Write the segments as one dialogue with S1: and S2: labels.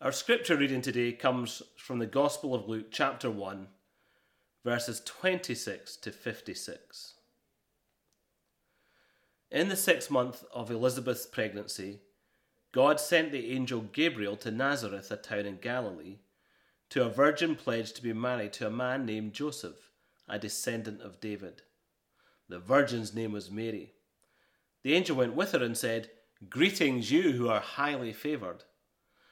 S1: Our scripture reading today comes from the Gospel of Luke, chapter 1, verses 26 to 56. In the sixth month of Elizabeth's pregnancy, God sent the angel Gabriel to Nazareth, a town in Galilee, to a virgin pledged to be married to a man named Joseph, a descendant of David. The virgin's name was Mary. The angel went with her and said, Greetings, you who are highly favoured.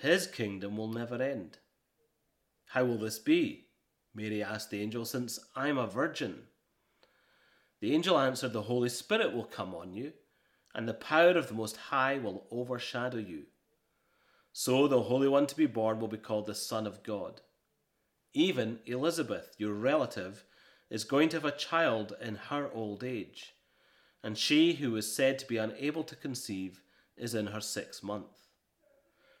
S1: his kingdom will never end. How will this be? Mary asked the angel, since I am a virgin. The angel answered, The Holy Spirit will come on you, and the power of the Most High will overshadow you. So the Holy One to be born will be called the Son of God. Even Elizabeth, your relative, is going to have a child in her old age, and she who is said to be unable to conceive is in her sixth month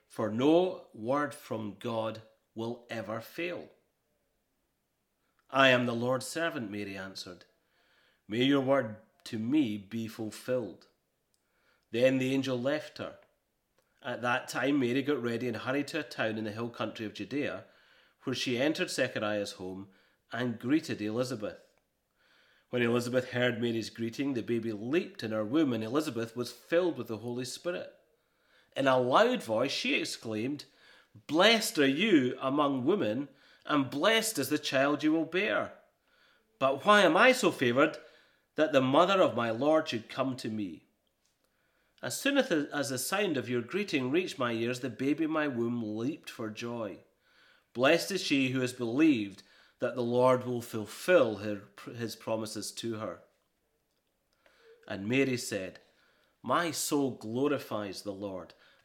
S1: for no word from God will ever fail. I am the Lord's servant, Mary answered. May your word to me be fulfilled. Then the angel left her. At that time, Mary got ready and hurried to a town in the hill country of Judea, where she entered Zechariah's home and greeted Elizabeth. When Elizabeth heard Mary's greeting, the baby leaped in her womb, and Elizabeth was filled with the Holy Spirit. In a loud voice, she exclaimed, Blessed are you among women, and blessed is the child you will bear. But why am I so favoured that the mother of my Lord should come to me? As soon as the sound of your greeting reached my ears, the baby in my womb leaped for joy. Blessed is she who has believed that the Lord will fulfill his promises to her. And Mary said, My soul glorifies the Lord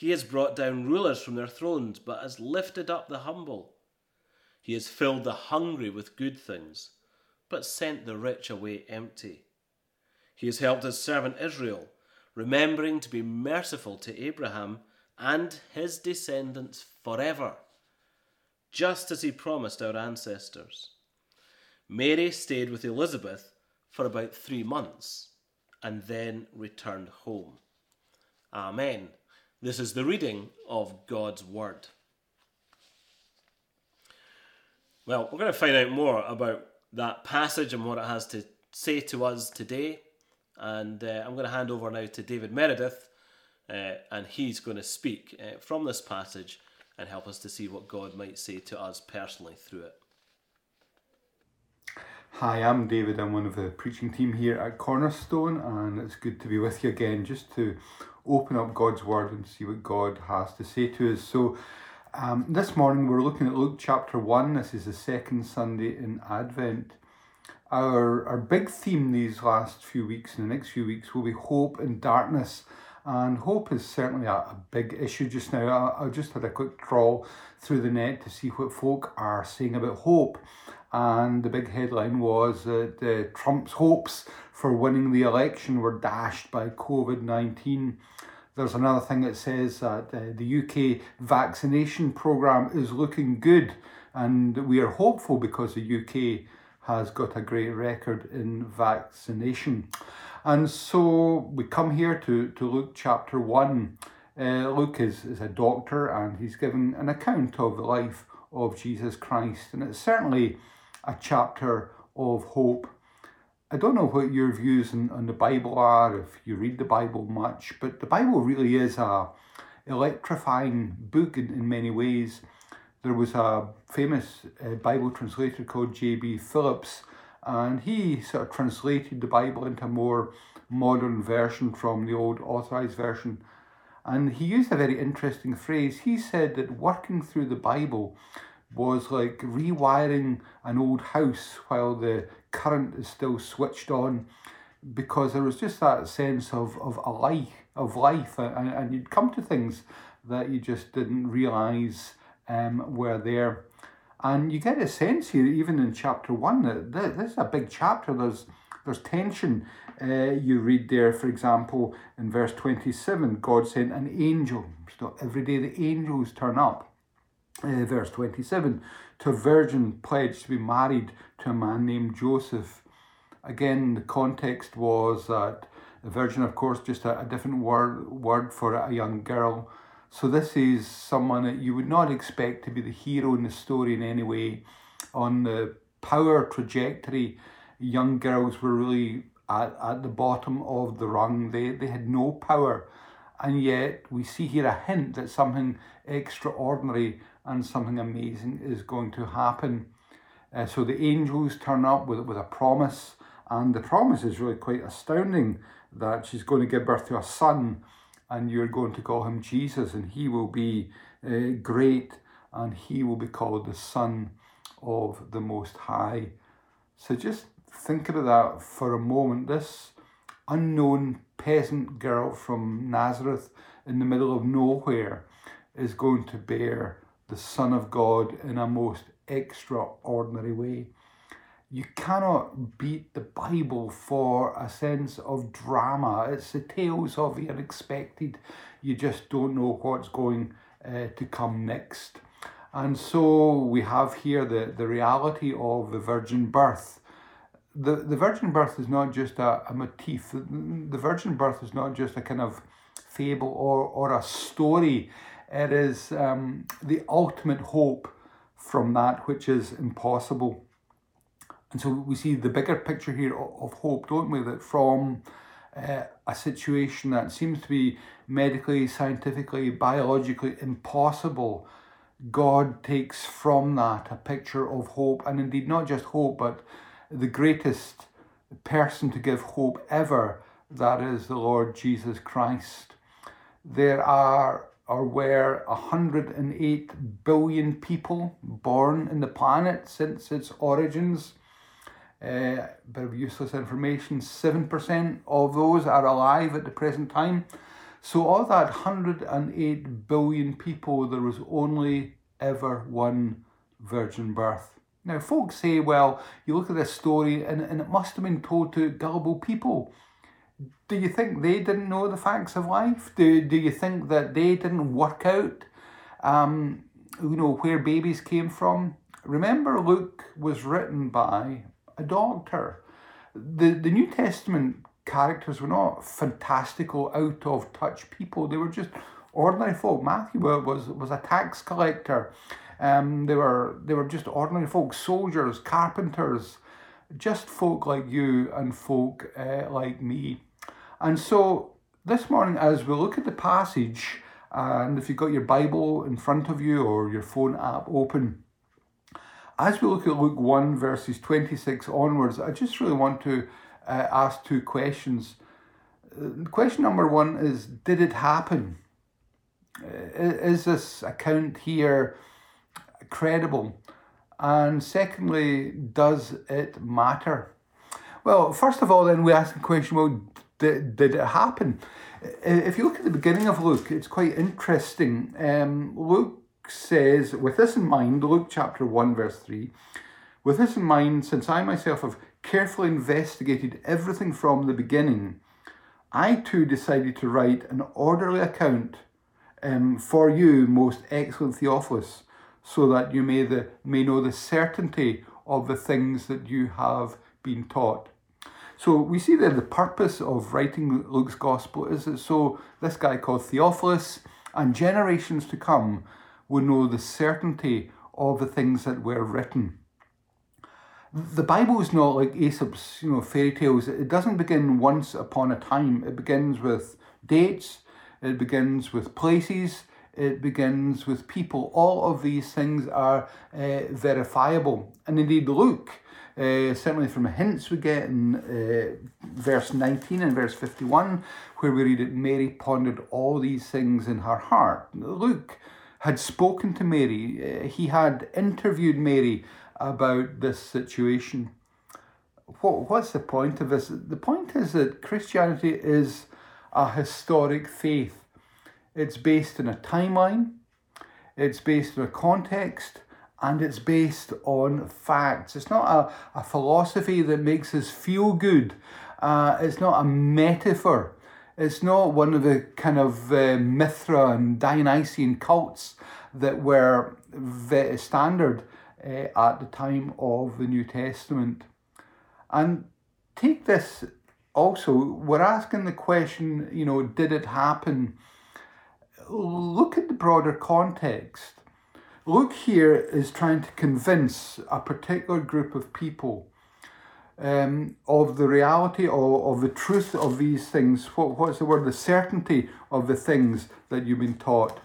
S1: He has brought down rulers from their thrones, but has lifted up the humble. He has filled the hungry with good things, but sent the rich away empty. He has helped his servant Israel, remembering to be merciful to Abraham and his descendants forever, just as he promised our ancestors. Mary stayed with Elizabeth for about three months and then returned home. Amen. This is the reading of God's Word. Well, we're going to find out more about that passage and what it has to say to us today. And uh, I'm going to hand over now to David Meredith, uh, and he's going to speak uh, from this passage and help us to see what God might say to us personally through it.
S2: Hi, I'm David. I'm one of the preaching team here at Cornerstone, and it's good to be with you again just to open up God's Word and see what God has to say to us. So, um, this morning we're looking at Luke chapter 1. This is the second Sunday in Advent. Our, our big theme these last few weeks and the next few weeks will be hope and darkness. And hope is certainly a, a big issue just now. I, I just had a quick trawl through the net to see what folk are saying about hope. And the big headline was that uh, Trump's hopes for winning the election were dashed by COVID 19. There's another thing that says that uh, the UK vaccination programme is looking good, and we are hopeful because the UK has got a great record in vaccination. And so we come here to, to Luke chapter 1. Uh, Luke is, is a doctor and he's giving an account of the life of Jesus Christ, and it's certainly a chapter of hope I don't know what your views on, on the Bible are, if you read the Bible much, but the Bible really is a, electrifying book in, in many ways. There was a famous uh, Bible translator called J.B. Phillips, and he sort of translated the Bible into a more modern version from the old authorized version. And he used a very interesting phrase. He said that working through the Bible was like rewiring an old house while the current is still switched on because there was just that sense of, of a life of life and, and you'd come to things that you just didn't realize um, were there. And you get a sense here even in chapter one that this is a big chapter. There's there's tension. Uh, you read there for example in verse 27 god sent an angel. So every day the angels turn up uh, verse 27 to a virgin pledged to be married to a man named joseph again the context was that the virgin, of course, just a, a different word word for a young girl. So this is someone that you would not expect to be the hero in the story in any way. On the power trajectory, young girls were really at, at the bottom of the rung. They they had no power. And yet we see here a hint that something extraordinary and something amazing is going to happen. Uh, so the angels turn up with, with a promise, and the promise is really quite astounding that she's going to give birth to a son and you're going to call him Jesus and he will be uh, great and he will be called the Son of the Most High. So just think about that for a moment. This unknown peasant girl from Nazareth in the middle of nowhere is going to bear the Son of God in a most extraordinary way. You cannot beat the Bible for a sense of drama. It's the tales of the unexpected. You just don't know what's going uh, to come next. And so we have here the, the reality of the virgin birth. The, the virgin birth is not just a, a motif, the, the virgin birth is not just a kind of fable or, or a story. It is um, the ultimate hope from that which is impossible. And so we see the bigger picture here of hope, don't we? That from uh, a situation that seems to be medically, scientifically, biologically impossible, God takes from that a picture of hope, and indeed not just hope, but the greatest person to give hope ever, that is the Lord Jesus Christ. There are or were 108 billion people born in the planet since its origins. Uh, bit of useless information 7% of those are alive at the present time. So, of that 108 billion people, there was only ever one virgin birth. Now, folks say, well, you look at this story and, and it must have been told to gullible people. Do you think they didn't know the facts of life? Do, do you think that they didn't work out, um, you know, where babies came from? Remember, Luke was written by a doctor. The, the New Testament characters were not fantastical, out of touch people. They were just ordinary folk. Matthew was, was a tax collector. Um, they were they were just ordinary folk, soldiers, carpenters, just folk like you and folk uh, like me. And so this morning, as we look at the passage, and if you've got your Bible in front of you or your phone app open, as we look at Luke 1, verses 26 onwards, I just really want to uh, ask two questions. Uh, question number one is Did it happen? Uh, is this account here credible? And secondly, does it matter? Well, first of all, then we ask the question well, did, did it happen? If you look at the beginning of Luke, it's quite interesting. Um, Luke says, with this in mind, Luke chapter 1, verse 3, with this in mind, since I myself have carefully investigated everything from the beginning, I too decided to write an orderly account um, for you, most excellent Theophilus, so that you may, the, may know the certainty of the things that you have been taught. So we see that the purpose of writing Luke's gospel is that so this guy called Theophilus and generations to come will know the certainty of the things that were written. The Bible is not like Aesop's, you know, fairy tales. It doesn't begin once upon a time. It begins with dates, it begins with places, it begins with people. All of these things are uh, verifiable. And indeed, Luke, uh, certainly from hints we get in uh, verse 19 and verse 51, where we read that Mary pondered all these things in her heart. Luke had spoken to Mary, uh, he had interviewed Mary about this situation. What, what's the point of this? The point is that Christianity is a historic faith. It's based on a timeline, it's based on a context, and it's based on facts. It's not a, a philosophy that makes us feel good, uh, it's not a metaphor. It's not one of the kind of uh, Mithra and Dionysian cults that were the standard uh, at the time of the New Testament. And take this also, we're asking the question, you know, did it happen? Look at the broader context. Luke here is trying to convince a particular group of people um, of the reality or of the truth of these things. What, what's the word? The certainty of the things that you've been taught.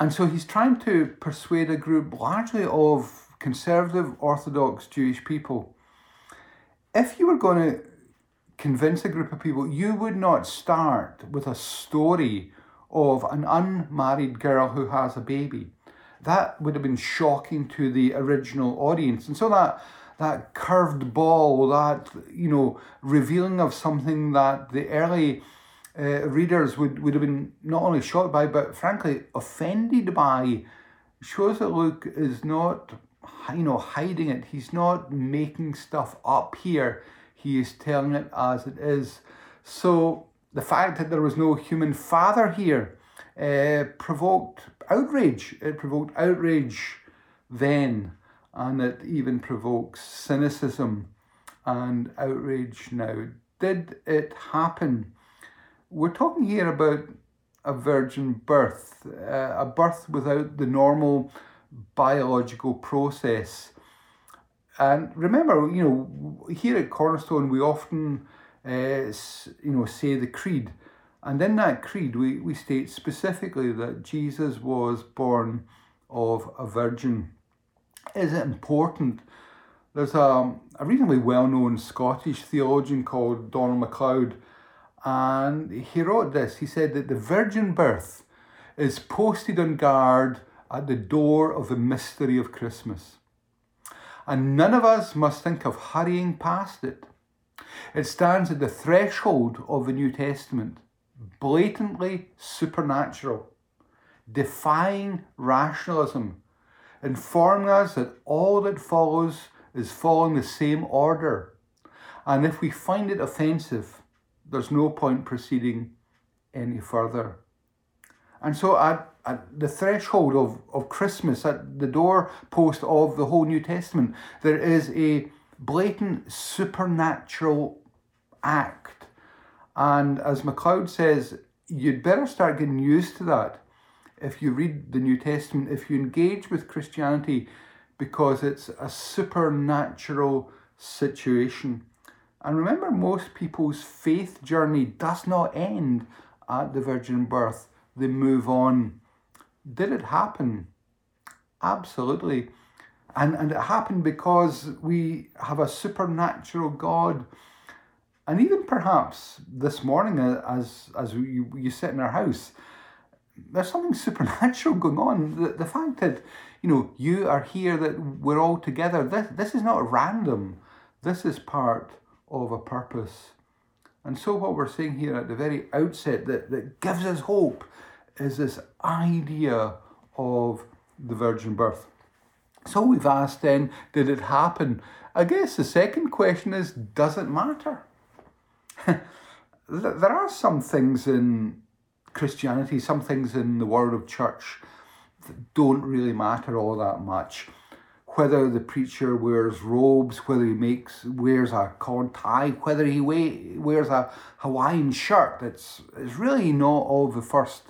S2: And so he's trying to persuade a group largely of conservative Orthodox Jewish people. If you were going to convince a group of people, you would not start with a story of an unmarried girl who has a baby. That would have been shocking to the original audience. And so that that curved ball, that you know, revealing of something that the early uh, readers would, would have been not only shocked by, but frankly offended by, shows that Luke is not, you know, hiding it. He's not making stuff up here. He is telling it as it is. So the fact that there was no human father here uh, provoked outrage. It provoked outrage then, and it even provokes cynicism and outrage now. Did it happen? We're talking here about a virgin birth, uh, a birth without the normal biological process. And remember, you know, here at Cornerstone, we often, uh, you know, say the creed. And in that creed, we, we state specifically that Jesus was born of a virgin. Is it important? There's a, a reasonably well known Scottish theologian called Donald MacLeod, and he wrote this. He said that the virgin birth is posted on guard at the door of the mystery of Christmas. And none of us must think of hurrying past it. It stands at the threshold of the New Testament blatantly supernatural, defying rationalism, informing us that all that follows is following the same order. And if we find it offensive, there's no point proceeding any further. And so at, at the threshold of, of Christmas, at the doorpost of the whole New Testament, there is a blatant supernatural act and as MacLeod says, you'd better start getting used to that if you read the New Testament, if you engage with Christianity, because it's a supernatural situation. And remember, most people's faith journey does not end at the virgin birth, they move on. Did it happen? Absolutely. And, and it happened because we have a supernatural God. And even perhaps this morning uh, as as you, you sit in our house there's something supernatural going on. The, the fact that you know you are here that we're all together this, this is not random. This is part of a purpose. And so what we're saying here at the very outset that, that gives us hope is this idea of the virgin birth so we've asked then did it happen i guess the second question is does it matter there are some things in Christianity, some things in the world of church that don't really matter all that much. Whether the preacher wears robes, whether he makes wears a collar tie, whether he wears a Hawaiian shirt, it's, it's really not of the first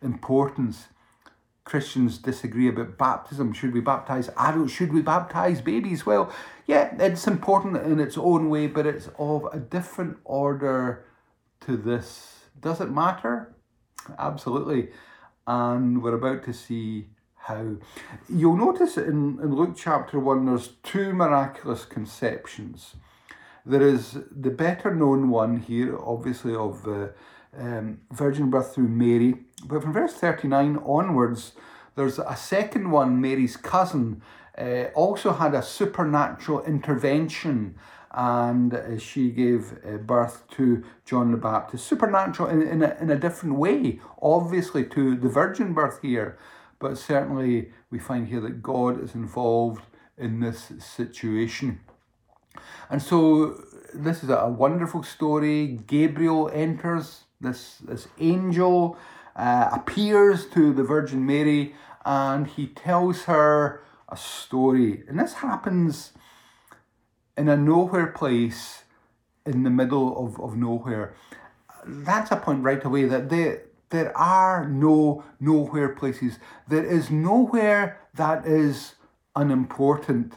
S2: importance. Christians disagree about baptism. Should we baptize adults? Should we baptize babies? Well, yeah, it's important in its own way, but it's of a different order to this. Does it matter? Absolutely. and we're about to see how. You'll notice in, in Luke chapter 1 there's two miraculous conceptions. There is the better known one here, obviously, of the um, virgin birth through Mary. But from verse 39 onwards, there's a second one, Mary's cousin, uh, also had a supernatural intervention and uh, she gave uh, birth to John the Baptist. Supernatural in, in, a, in a different way, obviously, to the virgin birth here, but certainly we find here that God is involved in this situation. And so this is a wonderful story. Gabriel enters, this, this angel uh, appears to the Virgin Mary and he tells her a story. And this happens in a nowhere place in the middle of, of nowhere. That's a point right away that there, there are no nowhere places. There is nowhere that is unimportant.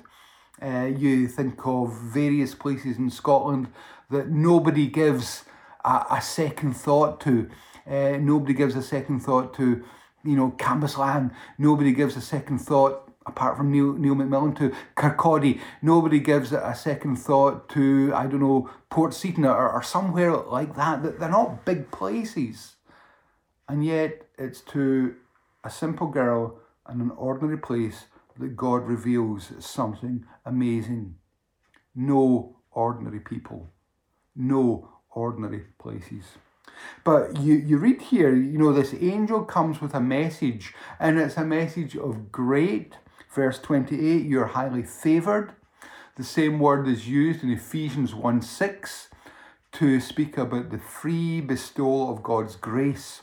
S2: Uh, you think of various places in Scotland that nobody gives a, a second thought to. Uh, nobody gives a second thought to, you know, Cambuslang. Nobody gives a second thought apart from Neil, Neil McMillan, to Kirkcaldy. Nobody gives a second thought to, I don't know, Port Seton or, or somewhere like that. They're not big places. And yet it's to a simple girl in an ordinary place that God reveals something amazing. No ordinary people, no ordinary places. But you, you read here, you know, this angel comes with a message, and it's a message of great Verse 28, you're highly favored. The same word is used in Ephesians 1 6 to speak about the free bestowal of God's grace.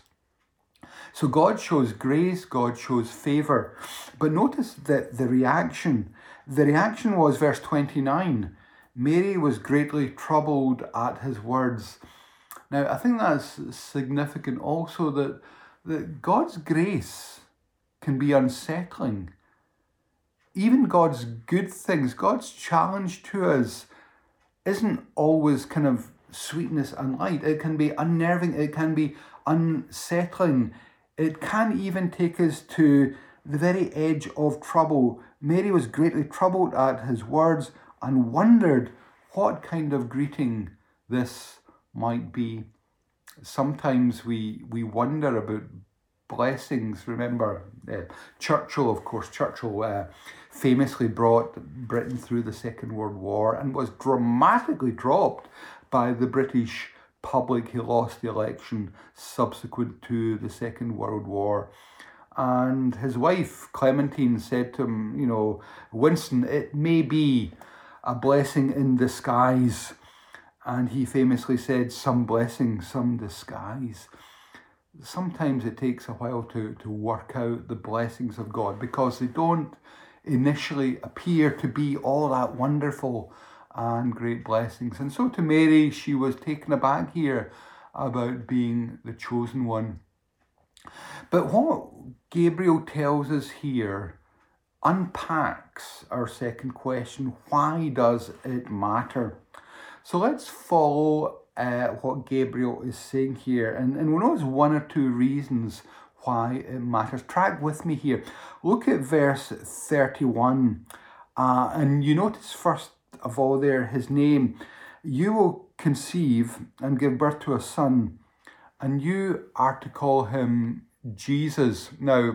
S2: So God shows grace, God shows favor. But notice that the reaction, the reaction was verse 29 Mary was greatly troubled at his words. Now, I think that's significant also that, that God's grace can be unsettling even God's good things, God's challenge to us isn't always kind of sweetness and light. It can be unnerving, it can be unsettling. It can even take us to the very edge of trouble. Mary was greatly troubled at his words and wondered what kind of greeting this might be. Sometimes we, we wonder about blessings. Remember, uh, Churchill, of course, Churchill uh, famously brought Britain through the Second World War and was dramatically dropped by the British public. He lost the election subsequent to the Second World War. And his wife, Clementine, said to him, You know, Winston, it may be a blessing in disguise. And he famously said, Some blessing, some disguise sometimes it takes a while to, to work out the blessings of God because they don't initially appear to be all that wonderful and great blessings. And so to Mary, she was taken aback here about being the chosen one. But what Gabriel tells us here unpacks our second question why does it matter? So let's follow uh, what Gabriel is saying here. And, and we'll notice one or two reasons why it matters. Track with me here. Look at verse 31. Uh, and you notice first of all there his name. You will conceive and give birth to a son, and you are to call him Jesus. Now,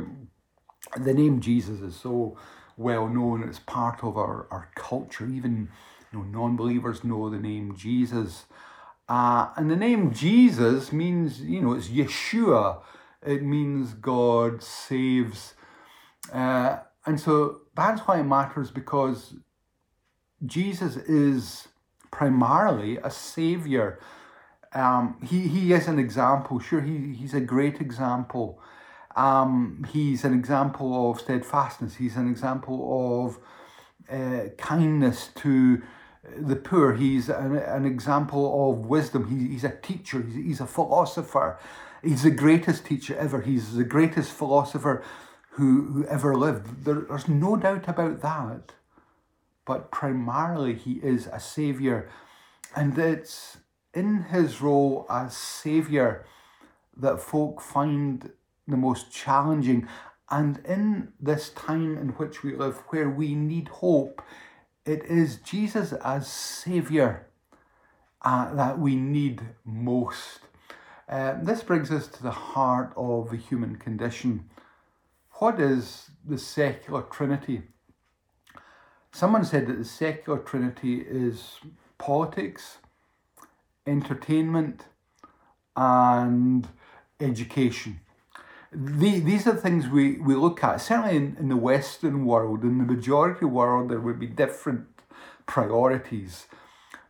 S2: the name Jesus is so well known, it's part of our, our culture. Even you know, non believers know the name Jesus. Uh, and the name Jesus means, you know, it's Yeshua. It means God saves. Uh, and so that's why it matters because Jesus is primarily a savior. Um, he, he is an example. Sure, he, he's a great example. Um, he's an example of steadfastness. He's an example of uh, kindness to the poor. He's an, an example of wisdom. He, he's a teacher. He's, he's a philosopher. He's the greatest teacher ever. He's the greatest philosopher who, who ever lived. There, there's no doubt about that. But primarily, he is a savior. And it's in his role as savior that folk find the most challenging. And in this time in which we live, where we need hope, it is Jesus as Saviour uh, that we need most. Uh, this brings us to the heart of the human condition. What is the secular trinity? Someone said that the secular trinity is politics, entertainment, and education. The, these are things we, we look at. Certainly in, in the Western world, in the majority world, there would be different priorities.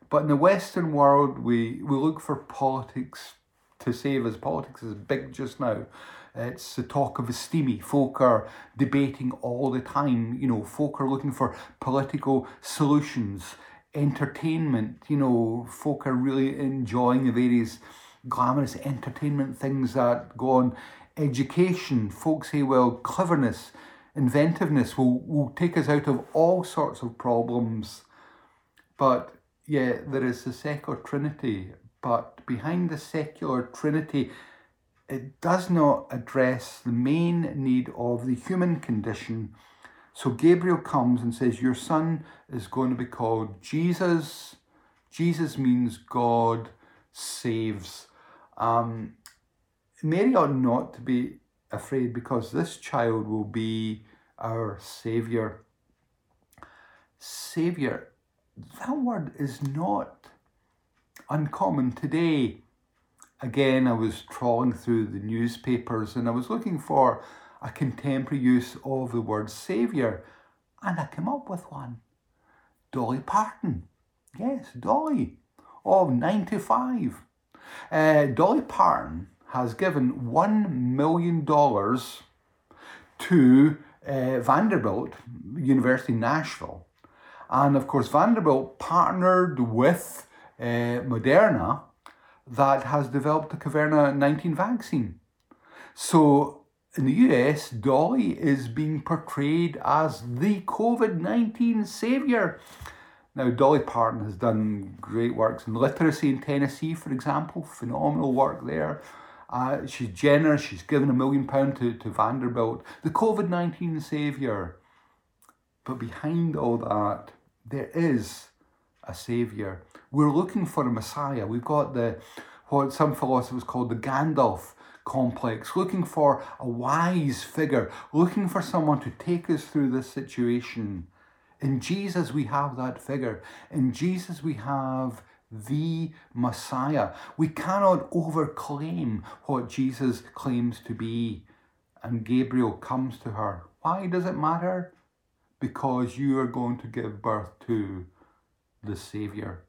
S2: But in the Western world, we, we look for politics to save us. Politics is big just now. It's the talk of esteem. Folk are debating all the time. You know, folk are looking for political solutions. Entertainment, you know, folk are really enjoying the various glamorous entertainment things that go on. Education, folks say, well, cleverness, inventiveness will, will take us out of all sorts of problems. But yeah, there is the secular trinity, but behind the secular trinity, it does not address the main need of the human condition. So Gabriel comes and says, Your son is going to be called Jesus. Jesus means God saves. Um, Mary ought not to be afraid because this child will be our Saviour. Saviour, that word is not uncommon today again, I was trawling through the newspapers and I was looking for a contemporary use of the word saviour, and I came up with one. Dolly Parton. Yes, Dolly, of 95. Uh, Dolly Parton has given $1 million to uh, Vanderbilt University Nashville. And of course, Vanderbilt partnered with uh, Moderna that has developed the Caverna 19 vaccine. So in the US, Dolly is being portrayed as the COVID 19 saviour. Now, Dolly Parton has done great works in literacy in Tennessee, for example, phenomenal work there. Uh, she's generous, she's given a million pounds to, to Vanderbilt, the COVID 19 saviour. But behind all that, there is a saviour. We're looking for a Messiah. We've got the what some philosophers call the Gandalf complex, looking for a wise figure, looking for someone to take us through this situation. In Jesus, we have that figure. In Jesus, we have the Messiah. We cannot overclaim what Jesus claims to be. And Gabriel comes to her. Why does it matter? Because you are going to give birth to the Saviour.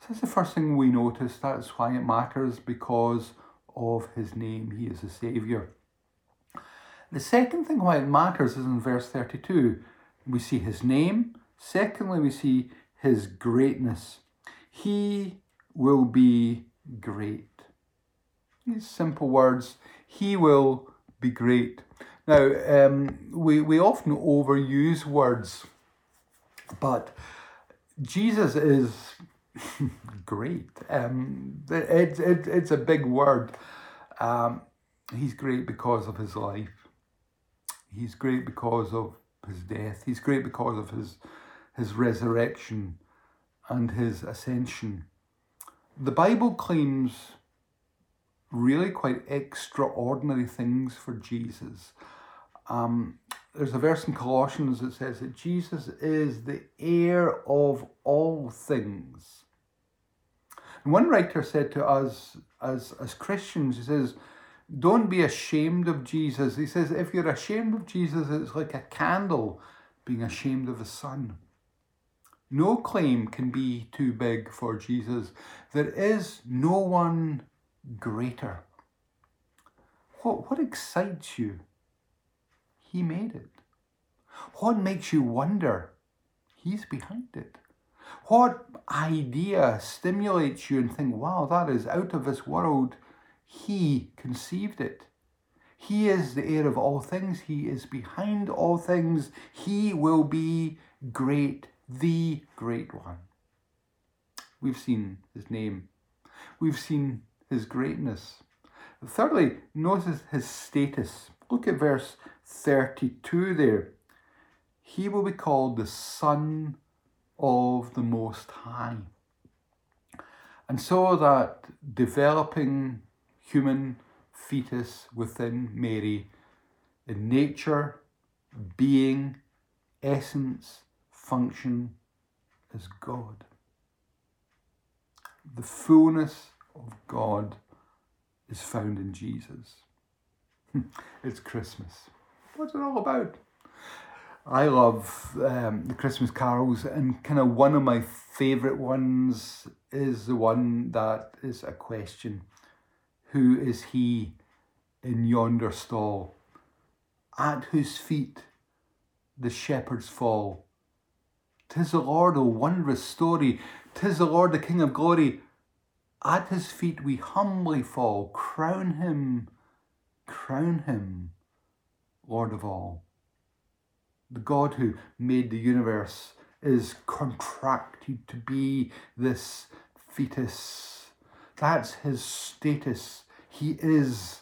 S2: So that's the first thing we notice. That's why it matters because of his name. He is a Saviour. The second thing why it matters is in verse 32. We see his name. Secondly, we see his greatness. He will be great. These simple words. He will be great. Now, um, we, we often overuse words, but Jesus is great. Um, it, it, it's a big word. Um, he's great because of his life. He's great because of his death. He's great because of his, his resurrection and his ascension. The Bible claims really quite extraordinary things for Jesus. Um, there's a verse in Colossians that says that Jesus is the heir of all things. And one writer said to us as, as Christians, he says, don't be ashamed of Jesus. He says, if you're ashamed of Jesus, it's like a candle being ashamed of the sun. No claim can be too big for Jesus. There is no one greater. What, what excites you? He made it. What makes you wonder? He's behind it. What idea stimulates you and think, wow, that is out of this world? He conceived it. He is the heir of all things. He is behind all things. He will be great, the great one. We've seen his name. We've seen his greatness. Thirdly, notice his status. Look at verse 32 there. He will be called the Son of the Most High. And so that developing human fetus within Mary, in nature, being, essence, function, as God. The fullness of God is found in Jesus. it's Christmas. What's it all about? I love um, the Christmas carols, and kind of one of my favourite ones is the one that is a question Who is he in yonder stall? At whose feet the shepherds fall. Tis the Lord, O wondrous story, tis the Lord, the King of glory. At his feet we humbly fall, crown him, crown him, Lord of all. The God who made the universe is contracted to be this fetus. That's his status. He is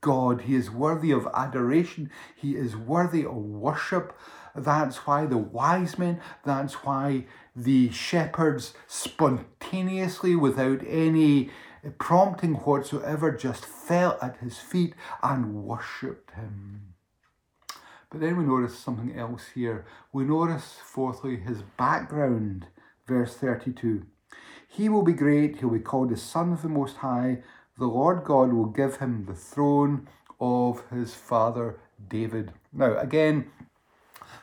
S2: God. He is worthy of adoration. He is worthy of worship. That's why the wise men, that's why the shepherds spontaneously, without any prompting whatsoever, just fell at his feet and worshipped him. But then we notice something else here. We notice, fourthly, his background, verse 32. He will be great, he'll be called the Son of the Most High. The Lord God will give him the throne of his father David. Now, again,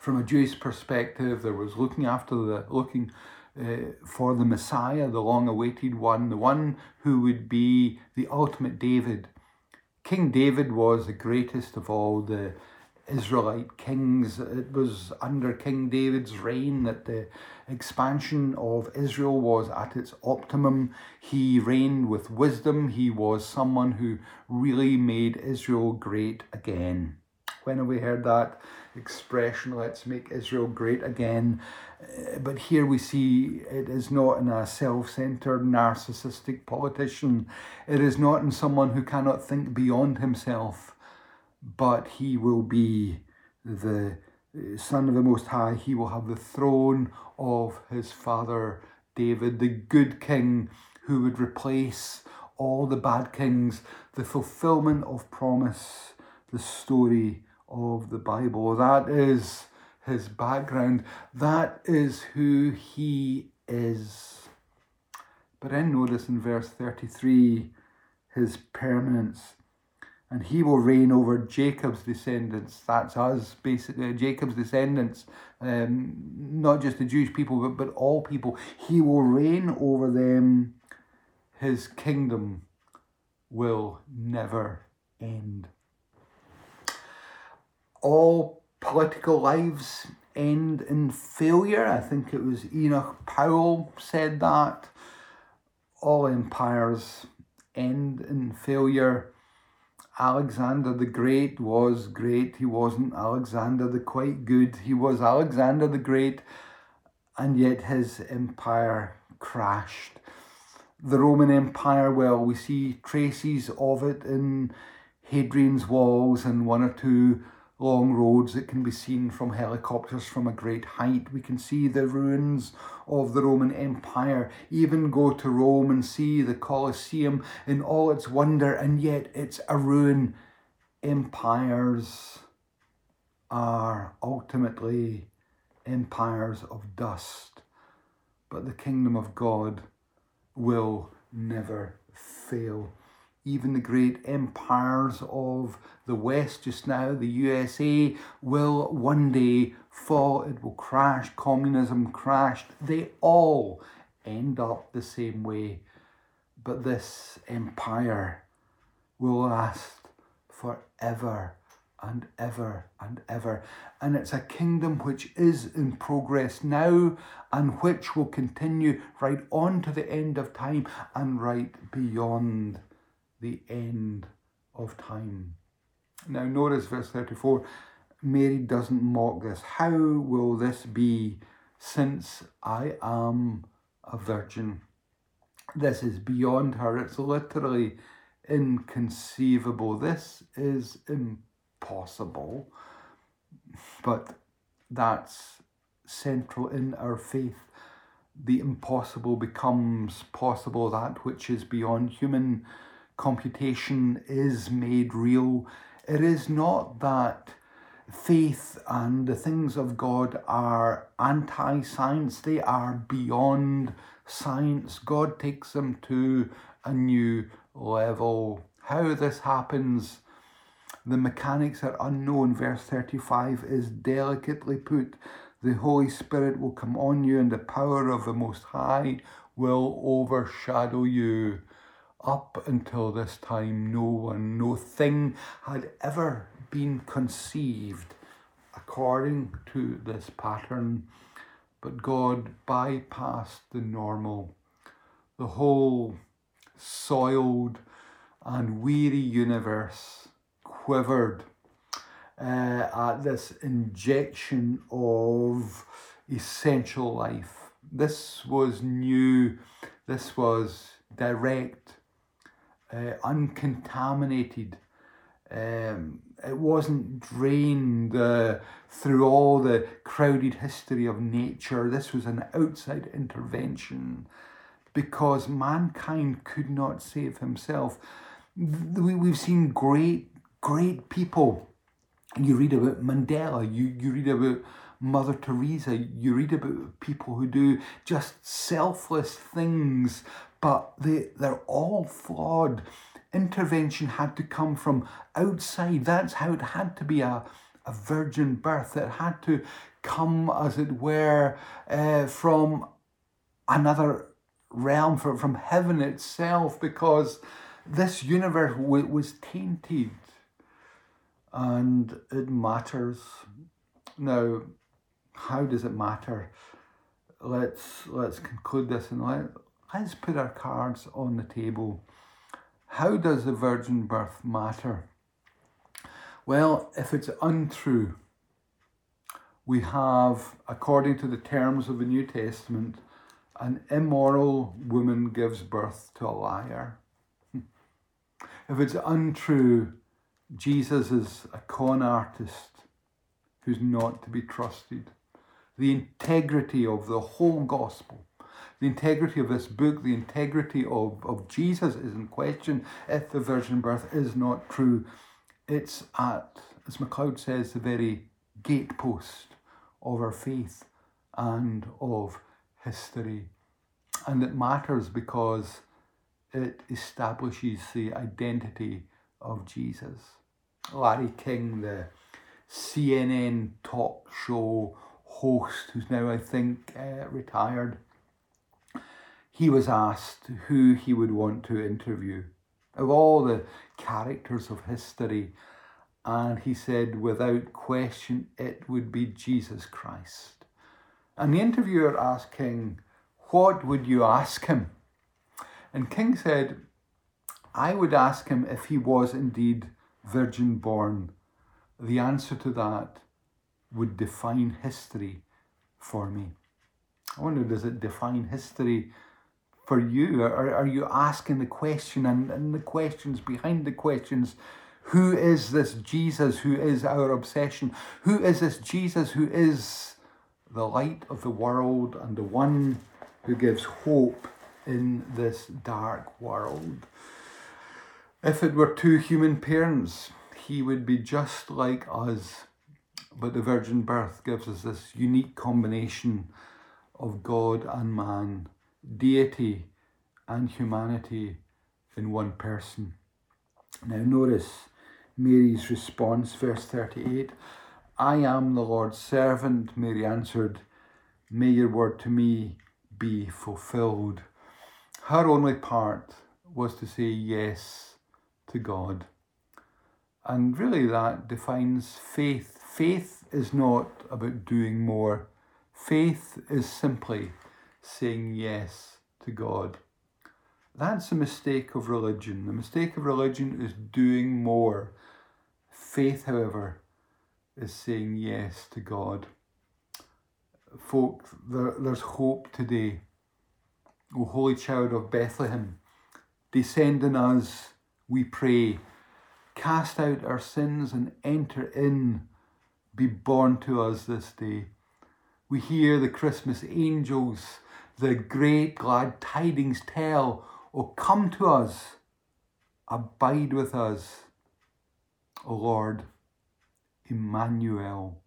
S2: from a Jewish perspective, there was looking after the looking uh, for the Messiah, the long-awaited one, the one who would be the ultimate David. King David was the greatest of all the Israelite kings. It was under King David's reign that the expansion of Israel was at its optimum. He reigned with wisdom. He was someone who really made Israel great again. When have we heard that expression, let's make Israel great again? Uh, but here we see it is not in a self centered, narcissistic politician. It is not in someone who cannot think beyond himself but he will be the Son of the Most High. He will have the throne of his father David, the good king who would replace all the bad kings, the fulfillment of promise, the story of the Bible. That is his background. That is who he is. But then notice in verse 33 his permanence and he will reign over Jacob's descendants. That's us, basically, Jacob's descendants, um, not just the Jewish people, but, but all people. He will reign over them. His kingdom will never end. All political lives end in failure. I think it was Enoch Powell said that. All empires end in failure Alexander the Great was great. He wasn't Alexander the quite good. He was Alexander the Great, and yet his empire crashed. The Roman Empire, well, we see traces of it in Hadrian's walls and one or two long roads that can be seen from helicopters from a great height. We can see the ruins of the Roman Empire, even go to Rome and see the Colosseum in all its wonder, and yet it's a ruin. Empires are ultimately empires of dust, but the kingdom of God will never fail even the great empires of the West just now, the USA, will one day fall. It will crash. Communism crashed. They all end up the same way. But this empire will last forever and ever and ever. And it's a kingdom which is in progress now and which will continue right on to the end of time and right beyond the end of time. Now, notice verse 34 Mary doesn't mock this. How will this be since I am a virgin? This is beyond her. It's literally inconceivable. This is impossible. But that's central in our faith. The impossible becomes possible. That which is beyond human computation is made real. It is not that faith and the things of God are anti science, they are beyond science. God takes them to a new level. How this happens, the mechanics are unknown. Verse 35 is delicately put. The Holy Spirit will come on you, and the power of the Most High will overshadow you. Up until this time, no one, no thing had ever been conceived according to this pattern, but God bypassed the normal. The whole soiled and weary universe quivered uh, at this injection of essential life. This was new, this was direct, uh, uncontaminated. Um, it wasn't drained uh, through all the crowded history of nature. This was an outside intervention because mankind could not save himself. We, we've seen great, great people. You read about Mandela, you, you read about Mother Teresa, you read about people who do just selfless things, but they, they're all flawed intervention had to come from outside. That's how it had to be a, a virgin birth. It had to come, as it were, uh, from another realm, from, from heaven itself, because this universe w- was tainted and it matters. Now, how does it matter? Let's let's conclude this and let, let's put our cards on the table. How does the virgin birth matter? Well, if it's untrue, we have, according to the terms of the New Testament, an immoral woman gives birth to a liar. If it's untrue, Jesus is a con artist who's not to be trusted. The integrity of the whole gospel the integrity of this book, the integrity of, of Jesus is in question if the virgin birth is not true. It's at, as MacLeod says, the very gatepost of our faith and of history. And it matters because it establishes the identity of Jesus. Larry King, the CNN talk show host, who's now, I think, uh, retired, he was asked who he would want to interview of all the characters of history, and he said, without question, it would be Jesus Christ. And the interviewer asked King, What would you ask him? And King said, I would ask him if he was indeed virgin born. The answer to that would define history for me. I wonder, does it define history for you? Are, are you asking the question and, and the questions behind the questions? Who is this Jesus who is our obsession? Who is this Jesus who is the light of the world and the one who gives hope in this dark world? If it were two human parents, he would be just like us. But the virgin birth gives us this unique combination of God and man deity and humanity in one person. Now, notice Mary's response, verse 38 I am the Lord's servant, Mary answered. May your word to me be fulfilled. Her only part was to say yes to God. And really, that defines faith. Faith is not about doing more, faith is simply saying yes to God. That's the mistake of religion. The mistake of religion is doing more. Faith, however, is saying yes to God. Folk, there, there's hope today. O Holy Child of Bethlehem, descend on us we pray, cast out our sins and enter in, be born to us this day. We hear the Christmas angels, the great glad tidings tell, O come to us, abide with us, O Lord, Emmanuel.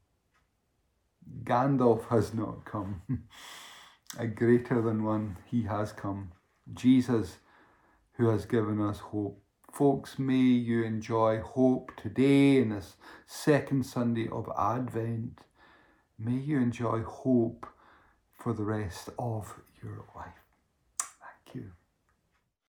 S2: Gandalf has not come. A greater than one, he has come. Jesus, who has given us hope. Folks, may you enjoy hope today in this second Sunday of Advent. May you enjoy hope for the rest of your life.